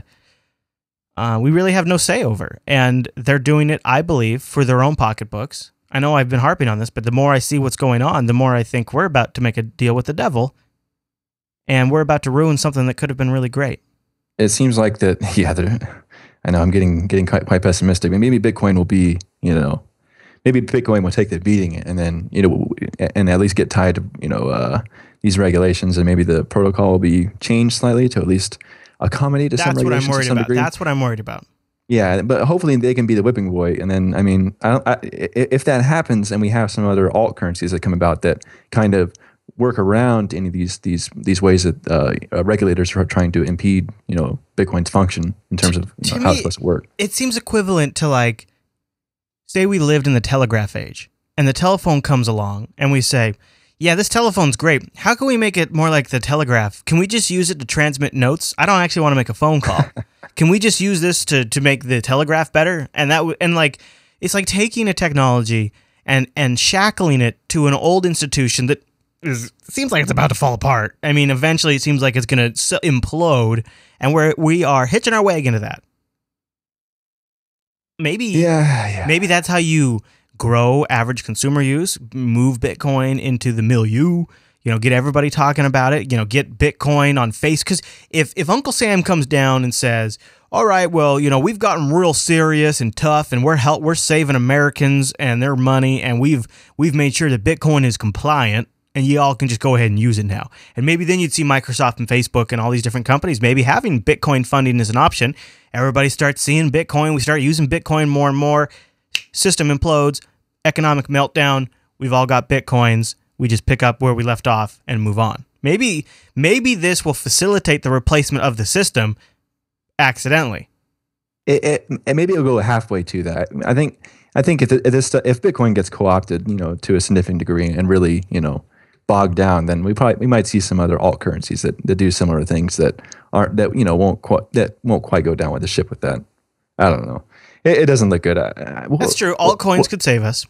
uh, we really have no say over, and they're doing it, I believe, for their own pocketbooks. I know I've been harping on this, but the more I see what's going on, the more I think we're about to make a deal with the devil, and we're about to ruin something that could have been really great. it seems like that yeah i know i'm getting getting quite, quite pessimistic maybe bitcoin will be you know maybe bitcoin will take the beating and then you know and at least get tied to you know uh, these regulations and maybe the protocol will be changed slightly to at least accommodate to some That's what I'm regulations to worried some about. degree. That's what I'm worried about. yeah but hopefully they can be the whipping boy and then i mean I, I, if that happens and we have some other alt currencies that come about that kind of work around any of these these these ways that uh, uh, regulators are trying to impede you know bitcoin's function in terms of know, how me- it's supposed to work it seems equivalent to like say we lived in the telegraph age and the telephone comes along and we say yeah this telephone's great. How can we make it more like the telegraph? Can we just use it to transmit notes? I don't actually want to make a phone call. Can we just use this to to make the telegraph better? And that w- and like it's like taking a technology and and shackling it to an old institution that is seems like it's about to fall apart. I mean eventually it seems like it's going to implode and we're we are hitching our wagon to that maybe yeah yeah. maybe that's how you grow average consumer use move bitcoin into the milieu you know get everybody talking about it you know get bitcoin on face. Because if if uncle sam comes down and says all right well you know we've gotten real serious and tough and we're help we're saving americans and their money and we've we've made sure that bitcoin is compliant and you all can just go ahead and use it now. And maybe then you'd see Microsoft and Facebook and all these different companies maybe having Bitcoin funding as an option. Everybody starts seeing Bitcoin. We start using Bitcoin more and more. System implodes, economic meltdown. We've all got Bitcoins. We just pick up where we left off and move on. Maybe maybe this will facilitate the replacement of the system accidentally. it, it, and maybe it'll go halfway to that. I think I think if, if this if Bitcoin gets co-opted, you know, to a significant degree and really, you know, bogged down, then we probably we might see some other alt currencies that, that do similar things that aren't that you know won't quite that won't quite go down with the ship with that. I don't know. It, it doesn't look good. I, I, That's true. Altcoins could save us.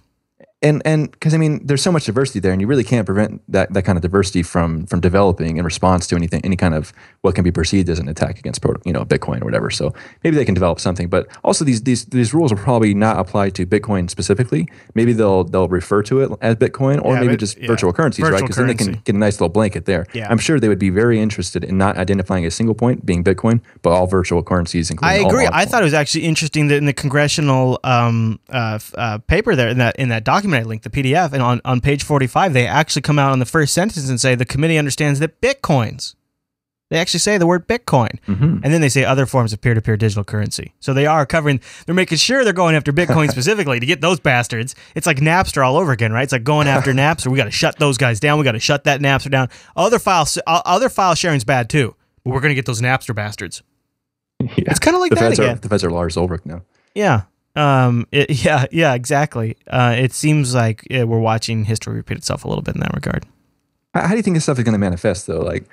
And and because I mean, there's so much diversity there, and you really can't prevent that, that kind of diversity from from developing in response to anything, any kind of what can be perceived as an attack against, you know, Bitcoin or whatever. So maybe they can develop something, but also these these these rules will probably not apply to Bitcoin specifically. Maybe they'll they'll refer to it as Bitcoin, or Yeah, maybe but- just yeah. virtual currencies, right? Virtual Because then they can get a nice little blanket there. Yeah. I'm sure they would be very interested in not identifying a single point being Bitcoin, but all virtual currencies, I including all agree. I thought it was actually interesting that in the congressional um, uh, uh, paper there in that in that document I linked the PDF and on, on page forty five they actually come out on the first sentence and say the committee understands that bitcoins. They actually say the word Bitcoin, Mhm. and then they say other forms of peer to peer digital currency. So they are covering. They're making sure they're going after Bitcoin specifically to get those bastards. It's like Napster all over again, right? It's like going after Napster. We got to shut those guys down. We got to shut that Napster down. Other file other file sharing's bad too, but we're gonna get those Napster bastards. Yeah. It's kind of like the that feds again. are the feds are Lars Ulrich now. Yeah. Um. It, yeah. Yeah. Exactly. Uh. It seems like yeah, we're watching history repeat itself a little bit in that regard. How, do you think this stuff is going to manifest, though? Like,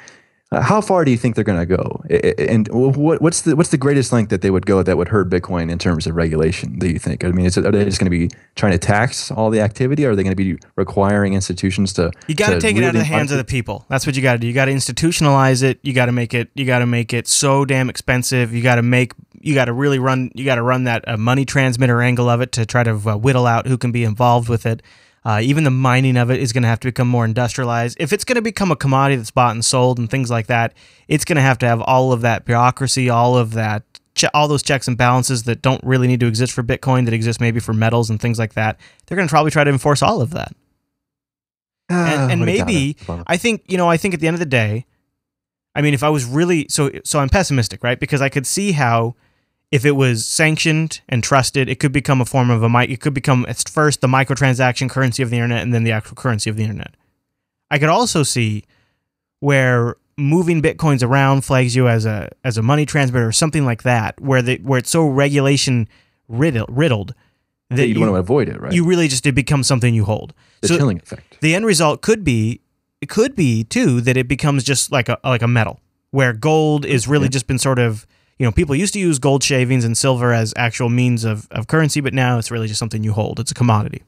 uh, how far do you think they're going to go? And what, what's the what's the greatest length that they would go that would hurt Bitcoin in terms of regulation? Do you think? I mean, is it, are they just going to be trying to tax all the activity? Or are they going to be requiring institutions to? You got to take it out of the hands of the people. That's what you got to do. You got to institutionalize it. You got to make it. You got to make it so damn expensive. You got to make. You got to really run. You got to run that uh, money transmitter angle of it to try to uh, whittle out who can be involved with it. Uh, even the mining of it is going to have to become more industrialized. If it's going to become a commodity that's bought and sold and things like that, it's going to have to have all of that bureaucracy, all of that, che- all those checks and balances that don't really need to exist for Bitcoin that exist maybe for metals and things like that. They're going to probably try to enforce all of that and, and what a downer. maybe Bummer. I think you know I think at the end of the day, I mean, if I was really so so I'm pessimistic, right? Because I could see how if it was sanctioned and trusted, it could become a form of a mic. It could become at first the microtransaction currency of the internet, and then the actual currency of the internet. I could also see where moving bitcoins around flags you as a as a money transmitter or something like that, where the where it's so regulation riddled, riddled that Yeah, you'd you, want to avoid it, right? you really just it becomes something you hold. the so- chilling effect. the end result could be it could be too that it becomes just like a like a metal where gold is really Yeah. just been sort of you know people used to use gold shavings and silver as actual means of, of currency but now it's really just something you hold it's a commodity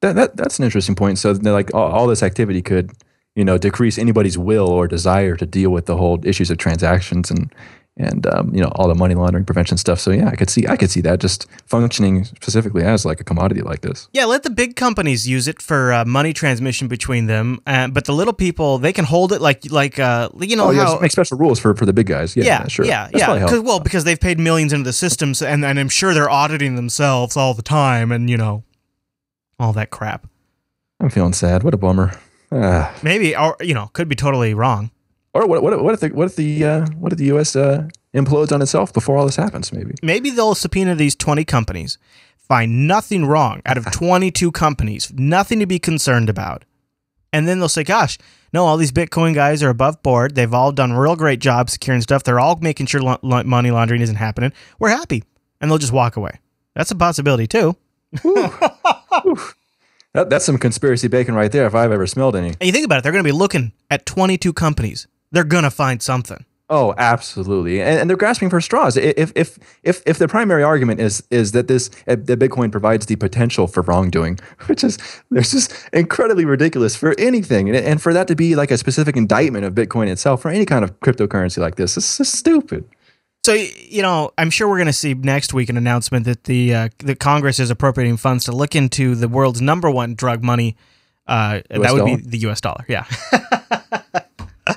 That, that that's an interesting point. So, like all, all this activity could, you know, decrease anybody's will or desire to deal with the whole issues of transactions and and um, you know all the money laundering prevention stuff. So yeah, I could see I could see that just functioning specifically as like a commodity like this. yeah let the big companies use it for uh, money transmission between them uh, but the little people they can hold it like like uh, you know oh, yeah, how make special rules for, for the big guys. Yeah, yeah, sure. yeah, That's yeah. Cause, well, because they've paid millions into the systems, and, and I'm sure they're auditing themselves all the time, and you know, all that crap. I'm feeling sad. What a bummer. Ah. Maybe, or you know, could be totally wrong. Or what, what, what if the what if the uh, what if the U.S. Uh, implodes on itself before all this happens? Maybe. maybe they'll subpoena these 20 companies, find nothing wrong out of 22 companies, nothing to be concerned about. And then they'll say, gosh, no, all these Bitcoin guys are above board. They've all done real great jobs securing stuff. They're all making sure money laundering isn't happening. We're happy. And they'll just walk away. That's a possibility, too. That, that's some conspiracy bacon right there. If I've ever smelled any. And you think about it, they're going to be looking at 22 companies. They're going to find something. Oh, absolutely, and, and they're grasping for straws. If if if if the primary argument is is that this uh, that Bitcoin provides the potential for wrongdoing, which is there's just incredibly ridiculous for anything, and, and for that to be like a specific indictment of Bitcoin itself for any kind of cryptocurrency like this, it's just stupid. So you know, I'm sure we're going to see next week an announcement that the uh, the Congress is appropriating funds to look into the world's number one drug money. Uh, that would dollar? be the U.S. dollar. Yeah,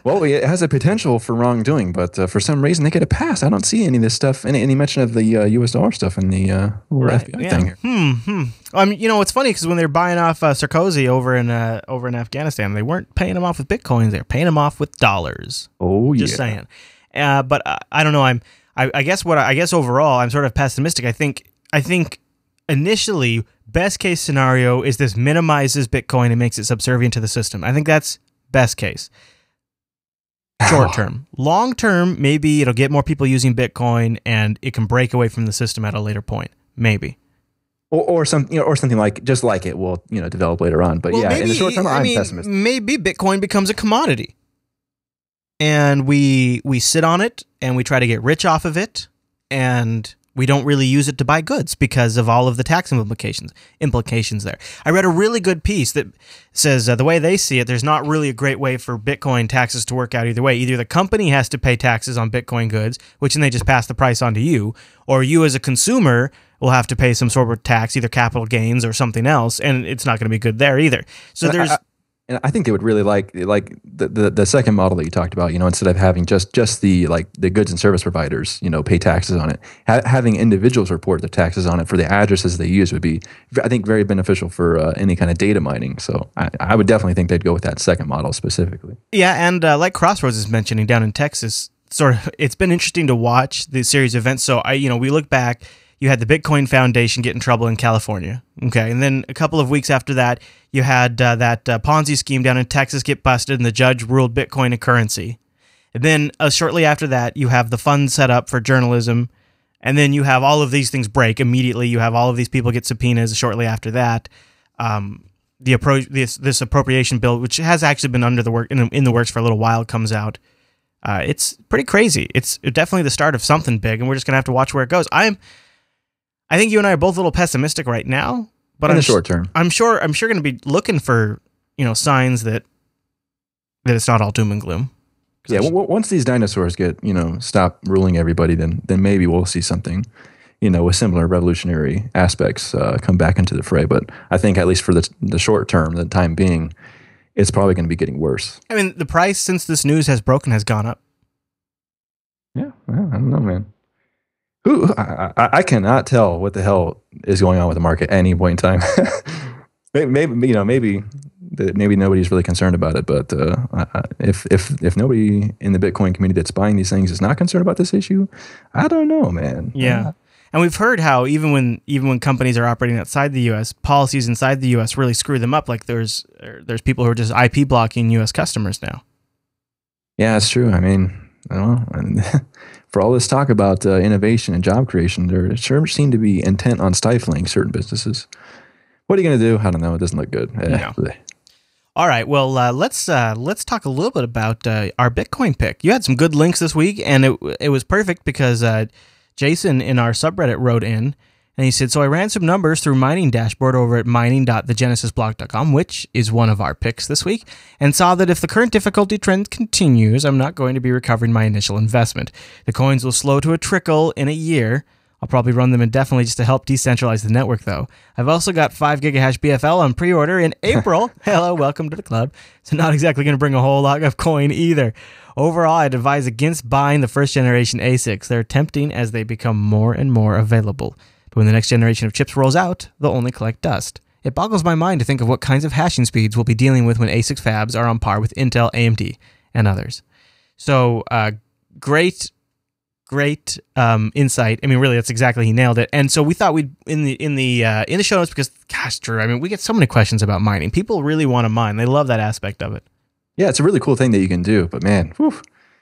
Well, it has a potential for wrongdoing, but uh, for some reason they get a pass. I don't see any of this stuff, any, any mention of the uh, U.S. dollar stuff in the uh, little FBI yeah. thing here. Hmm. hmm. I mean, you know, it's funny because when they were buying off uh, Karzai over in uh, over in Afghanistan, they weren't paying him off with bitcoins; they were paying him off with dollars. Oh yeah. Just yeah, saying. Uh, but uh, I don't know. I'm. I, I guess what I, I guess overall, I'm sort of pessimistic. I think. I think initially, best case scenario is this minimizes Bitcoin and makes it subservient to the system. I think that's best case. Short term. Long term, maybe it'll get more people using Bitcoin and it can break away from the system at a later point. Maybe. or, or some you know, or something like just like it will you know develop later on. But yeah, in the short term, I I'm mean, pessimistic. Maybe Bitcoin becomes a commodity, and we we sit on it and we try to get rich off of it, and we don't really use it to buy goods because of all of the tax implications implications there. I read a really good piece that says uh, the way they see it, there's not really a great way for Bitcoin taxes to work out either way. Either the company has to pay taxes on Bitcoin goods, which then they just pass the price on to you, or you as a consumer will have to pay some sort of tax, either capital gains or something else, and it's not going to be good there either. So there's. And I think they would really like like the, the, the second model that you talked about. You know, instead of having just just the like the goods and service providers, you know, pay taxes on it, ha- having individuals report the taxes on it for the addresses they use would be, I think, very beneficial for uh, any kind of data mining. So I, I, would definitely think they'd go with that second model specifically. Yeah, and uh, like Crossroads is mentioning down in Texas, sort of, it's been interesting to watch the series of events. So I, you know, we look back you had the Bitcoin Foundation get in trouble in California. Okay. And then a couple of weeks after that, you had uh, that uh, Ponzi scheme down in Texas get busted, and the judge ruled Bitcoin a currency. And then uh, shortly after that, you have the fund set up for journalism. And then you have all of these things break immediately. You have all of these people get subpoenas shortly after that. Um, the approach this, this appropriation bill, which has actually been under the work in, in the works for a little while, comes out. Uh, it's pretty crazy. It's definitely the start of something big, and we're just gonna have to watch where it goes. I'm I think you and I are both a little pessimistic right now, but in I'm the short term, I'm sure I'm sure going to be looking for you know signs that that it's not all doom and gloom. Yeah, well, once these dinosaurs get you know stop ruling everybody, then then maybe we'll see something you know with similar revolutionary aspects uh, come back into the fray. But I think at least for the the short term, the time being, it's probably going to be getting worse. I mean, the price since this news has broken has gone up. Yeah, I don't know, man. Who I, I, cannot tell what the hell is going on with the market at any point in time. maybe, maybe, you know maybe maybe nobody's really concerned about it, but uh, if if if nobody in the Bitcoin community that's buying these things is not concerned about this issue, I don't know, man. Yeah. and we've heard how even when even when companies are operating outside the U.S., policies inside the U.S. really screw them up. Like there's there's people who are just IP blocking U.S. customers now. Yeah, it's true. I mean, I don't know. For all this talk about uh, innovation and job creation, there sure seem to be intent on stifling certain businesses. What are you going to do? I don't know. It doesn't look good. No. All right. Well, uh, let's uh, let's talk a little bit about uh, our Bitcoin pick. You had some good links this week, and it it was perfect because uh, Jason in our subreddit wrote in and he said, So I ran some numbers through mining dashboard over at mining.thegenesisblock.com, which is one of our picks this week, and saw that if the current difficulty trend continues, I'm not going to be recovering my initial investment. The coins will slow to a trickle in a year. I'll probably run them indefinitely just to help decentralize the network, though. I've also got 5 gigahash BFL on pre order in April. Hello, welcome to the club. So, not exactly going to bring a whole lot of coin either. Overall, I'd advise against buying the first generation ASICs. They're tempting as they become more and more available. But when the next generation of chips rolls out, they'll only collect dust. It boggles my mind to think of what kinds of hashing speeds we'll be dealing with when ASIC fabs are on par with Intel, AMD, and others. So, uh, great, great um, insight. I mean, really, that's exactly he nailed it. And so we thought we'd in the in the uh, in the show notes because, gosh, Drew, I mean, we get so many questions about mining. People really want to mine. They love that aspect of it. Yeah, it's a really cool thing that you can do. But man, whew,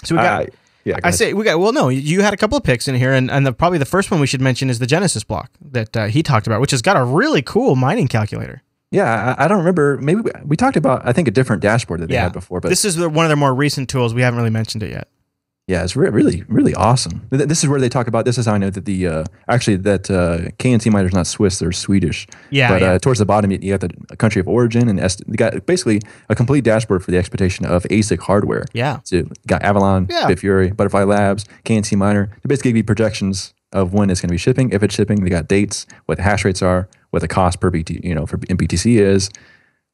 so we got. Uh, yeah, I say we got. Well, no, you had a couple of picks in here, and, and the, probably the first one we should mention is the Genesis block that uh, he talked about, which has got a really cool mining calculator. Yeah, I, I don't remember. Maybe we, we, talked about I think a different dashboard that they yeah. had before, but this is the, one of their more recent tools. We haven't really mentioned it yet. Yeah, it's re- really, really awesome. This is where they talk about. This is how I know that the uh, actually that uh, KNC is not Swiss; they're Swedish. Yeah. But yeah. Uh, towards the bottom, you have the country of origin, and est- they got basically a complete dashboard for the expectation of ASIC hardware. Yeah. So you got Avalon, yeah. Bitfury, Butterfly Labs, KNC Miner. They basically give you projections of when it's going to be shipping. If it's shipping, they got dates, what the hash rates are, what the cost per BT, you know, for BTC is,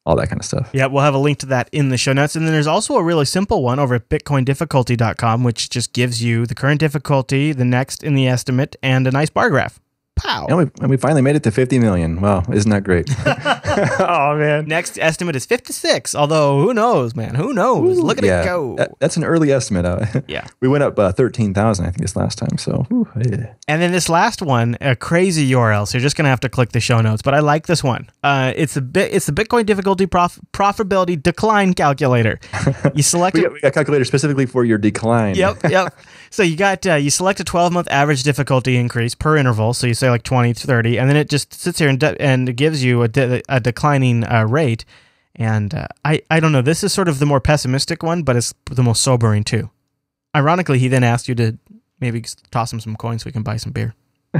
all that kind of stuff. Yeah, we'll have a link to that in the show notes. And then there's also a really simple one over at bitcoindifficulty.com, which just gives you the current difficulty, the next in the estimate, and a nice bar graph. Pow. And we, and we finally made it to 50 million. Wow, isn't that great? oh, man. Next estimate is 56, although who knows, man? Who knows? Ooh, Look at yeah, it go. That, that's an early estimate. Uh, yeah. We went up uh, 13,000, I think, this last time. So, ooh, yeah. And then this last one, a crazy URL. So you're just going to have to click the show notes, but I like this one. Uh, it's a bit, it's the Bitcoin difficulty prof- profitability decline calculator. You select we, got, we got calculator specifically for your decline. Yep, yep. So you got, uh, you select a 12 month average difficulty increase per interval. So you say like 20 to 30, and then it just sits here and, de- and gives you a, de- a declining uh, rate. And uh, I, I don't know. This is sort of the more pessimistic one, but it's the most sobering too. Ironically, he then asked you to maybe toss him some coins so we can buy some beer.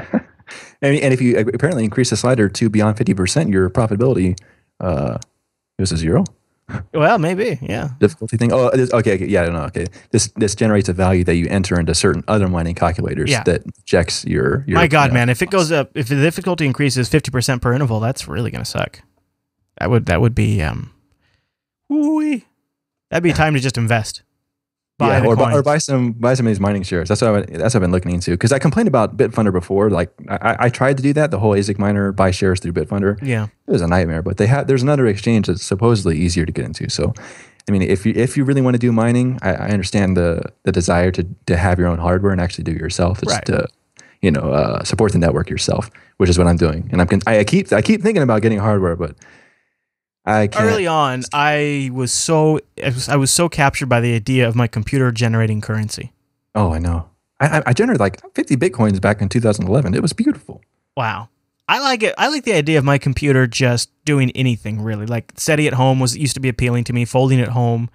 and, and if you apparently increase the slider to beyond 50%, your profitability uh, goes to zero. Well, maybe, yeah. Difficulty thing. Oh, this, okay, okay, yeah, no, okay. This this generates a value that you enter into certain other mining calculators Yeah. that checks your. your My God, you know, man! If it goes up, if the difficulty increases fifty percent per interval, that's really gonna suck. That would that would be um, ooh That'd be time to just invest. Buy yeah, or, buy, or buy some buy some of these mining shares. That's what I, that's what I've been looking into because I complained about Bitfunder before. Like I, I tried to do that, the whole ASIC miner buy shares through Bitfunder. Yeah. it was a nightmare. But they have there's another exchange that's supposedly easier to get into. So, I mean, if you if you really want to do mining, I, I understand the the desire to to have your own hardware and actually do it yourself. It's Right. to you know uh, support the network yourself, which is what I'm doing. And I'm I keep I keep thinking about getting hardware, but I can't. Early on, I was so I was, I was so captured by the idea of my computer generating currency. Oh, I know. I, I- generated like 50 bitcoins back in 2011. It was beautiful. Wow. I like it. I like the idea of my computer just doing anything really. Like SETI at home was used to be appealing to me. Folding at home,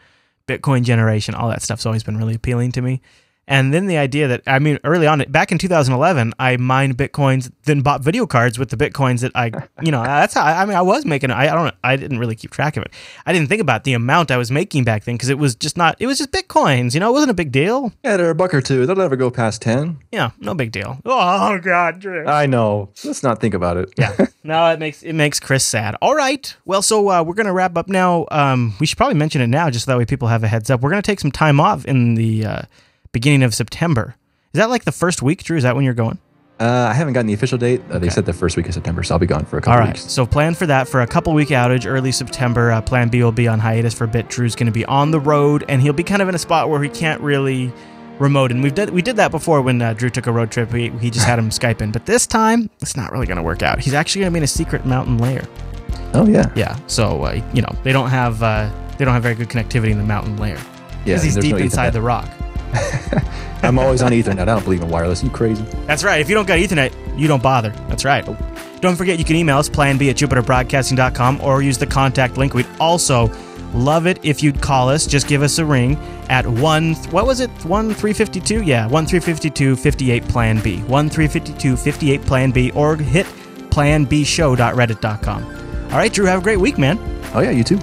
Bitcoin generation, all that stuff's always been really appealing to me. And then the idea that I mean, early on, back in 2011, I mined bitcoins, then bought video cards with the bitcoins that I, you know, that's how I, I mean, I was making. I, I don't, I didn't really keep track of it. I didn't think about the amount I was making back then because it was just not. It was just bitcoins. You know, it wasn't a big deal. Yeah, they're a buck or two. They'll never go past 10. Yeah, no big deal. Oh God, Drew. I know. Let's not think about it. Yeah. no, it makes it makes Chris sad. All right. Well, so uh, we're gonna wrap up now. Um, we should probably mention it now, just so that way people have a heads up. We're gonna take some time off in the uh, beginning of September. Is that like the first week, Drew? Is that when you're going? Uh, I haven't gotten the official date. Uh, They said the first week of September, so I'll be gone for a couple All right. weeks. So plan for that for a couple week outage, early September. Uh, plan B will be on hiatus for a bit. Drew's going to be on the road, and he'll be kind of in a spot where he can't really remote. And we've did we did that before when uh, Drew took a road trip. We, he just had him Skype in, but this time it's not really going to work out. He's actually going to be in a secret mountain lair. Oh, yeah. Yeah. So uh, you know they don't have uh, they don't have very good connectivity in the mountain lair Yeah. because he's deep no inside the rock. I'm always on Ethernet. I don't believe in wireless. You crazy? That's right. If you don't got Ethernet, you don't bother. That's right. Don't forget you can email us plan B at jupiterbroadcasting.com or use the contact link. We'd also love it if you'd call us. Just give us a ring at one. What was it? One three fifty two. Yeah, one three fifty two fifty eight plan B. One three fifty two fifty eight plan B or hit planbshow.reddit.com. All right, Drew. Have a great week, man. Oh, yeah, you too.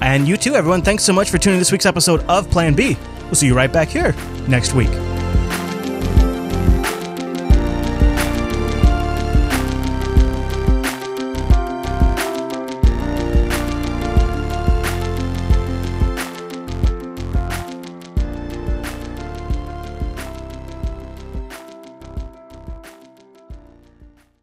And you too, everyone. Thanks so much for tuning in this week's episode of Plan B. We'll see you right back here next week.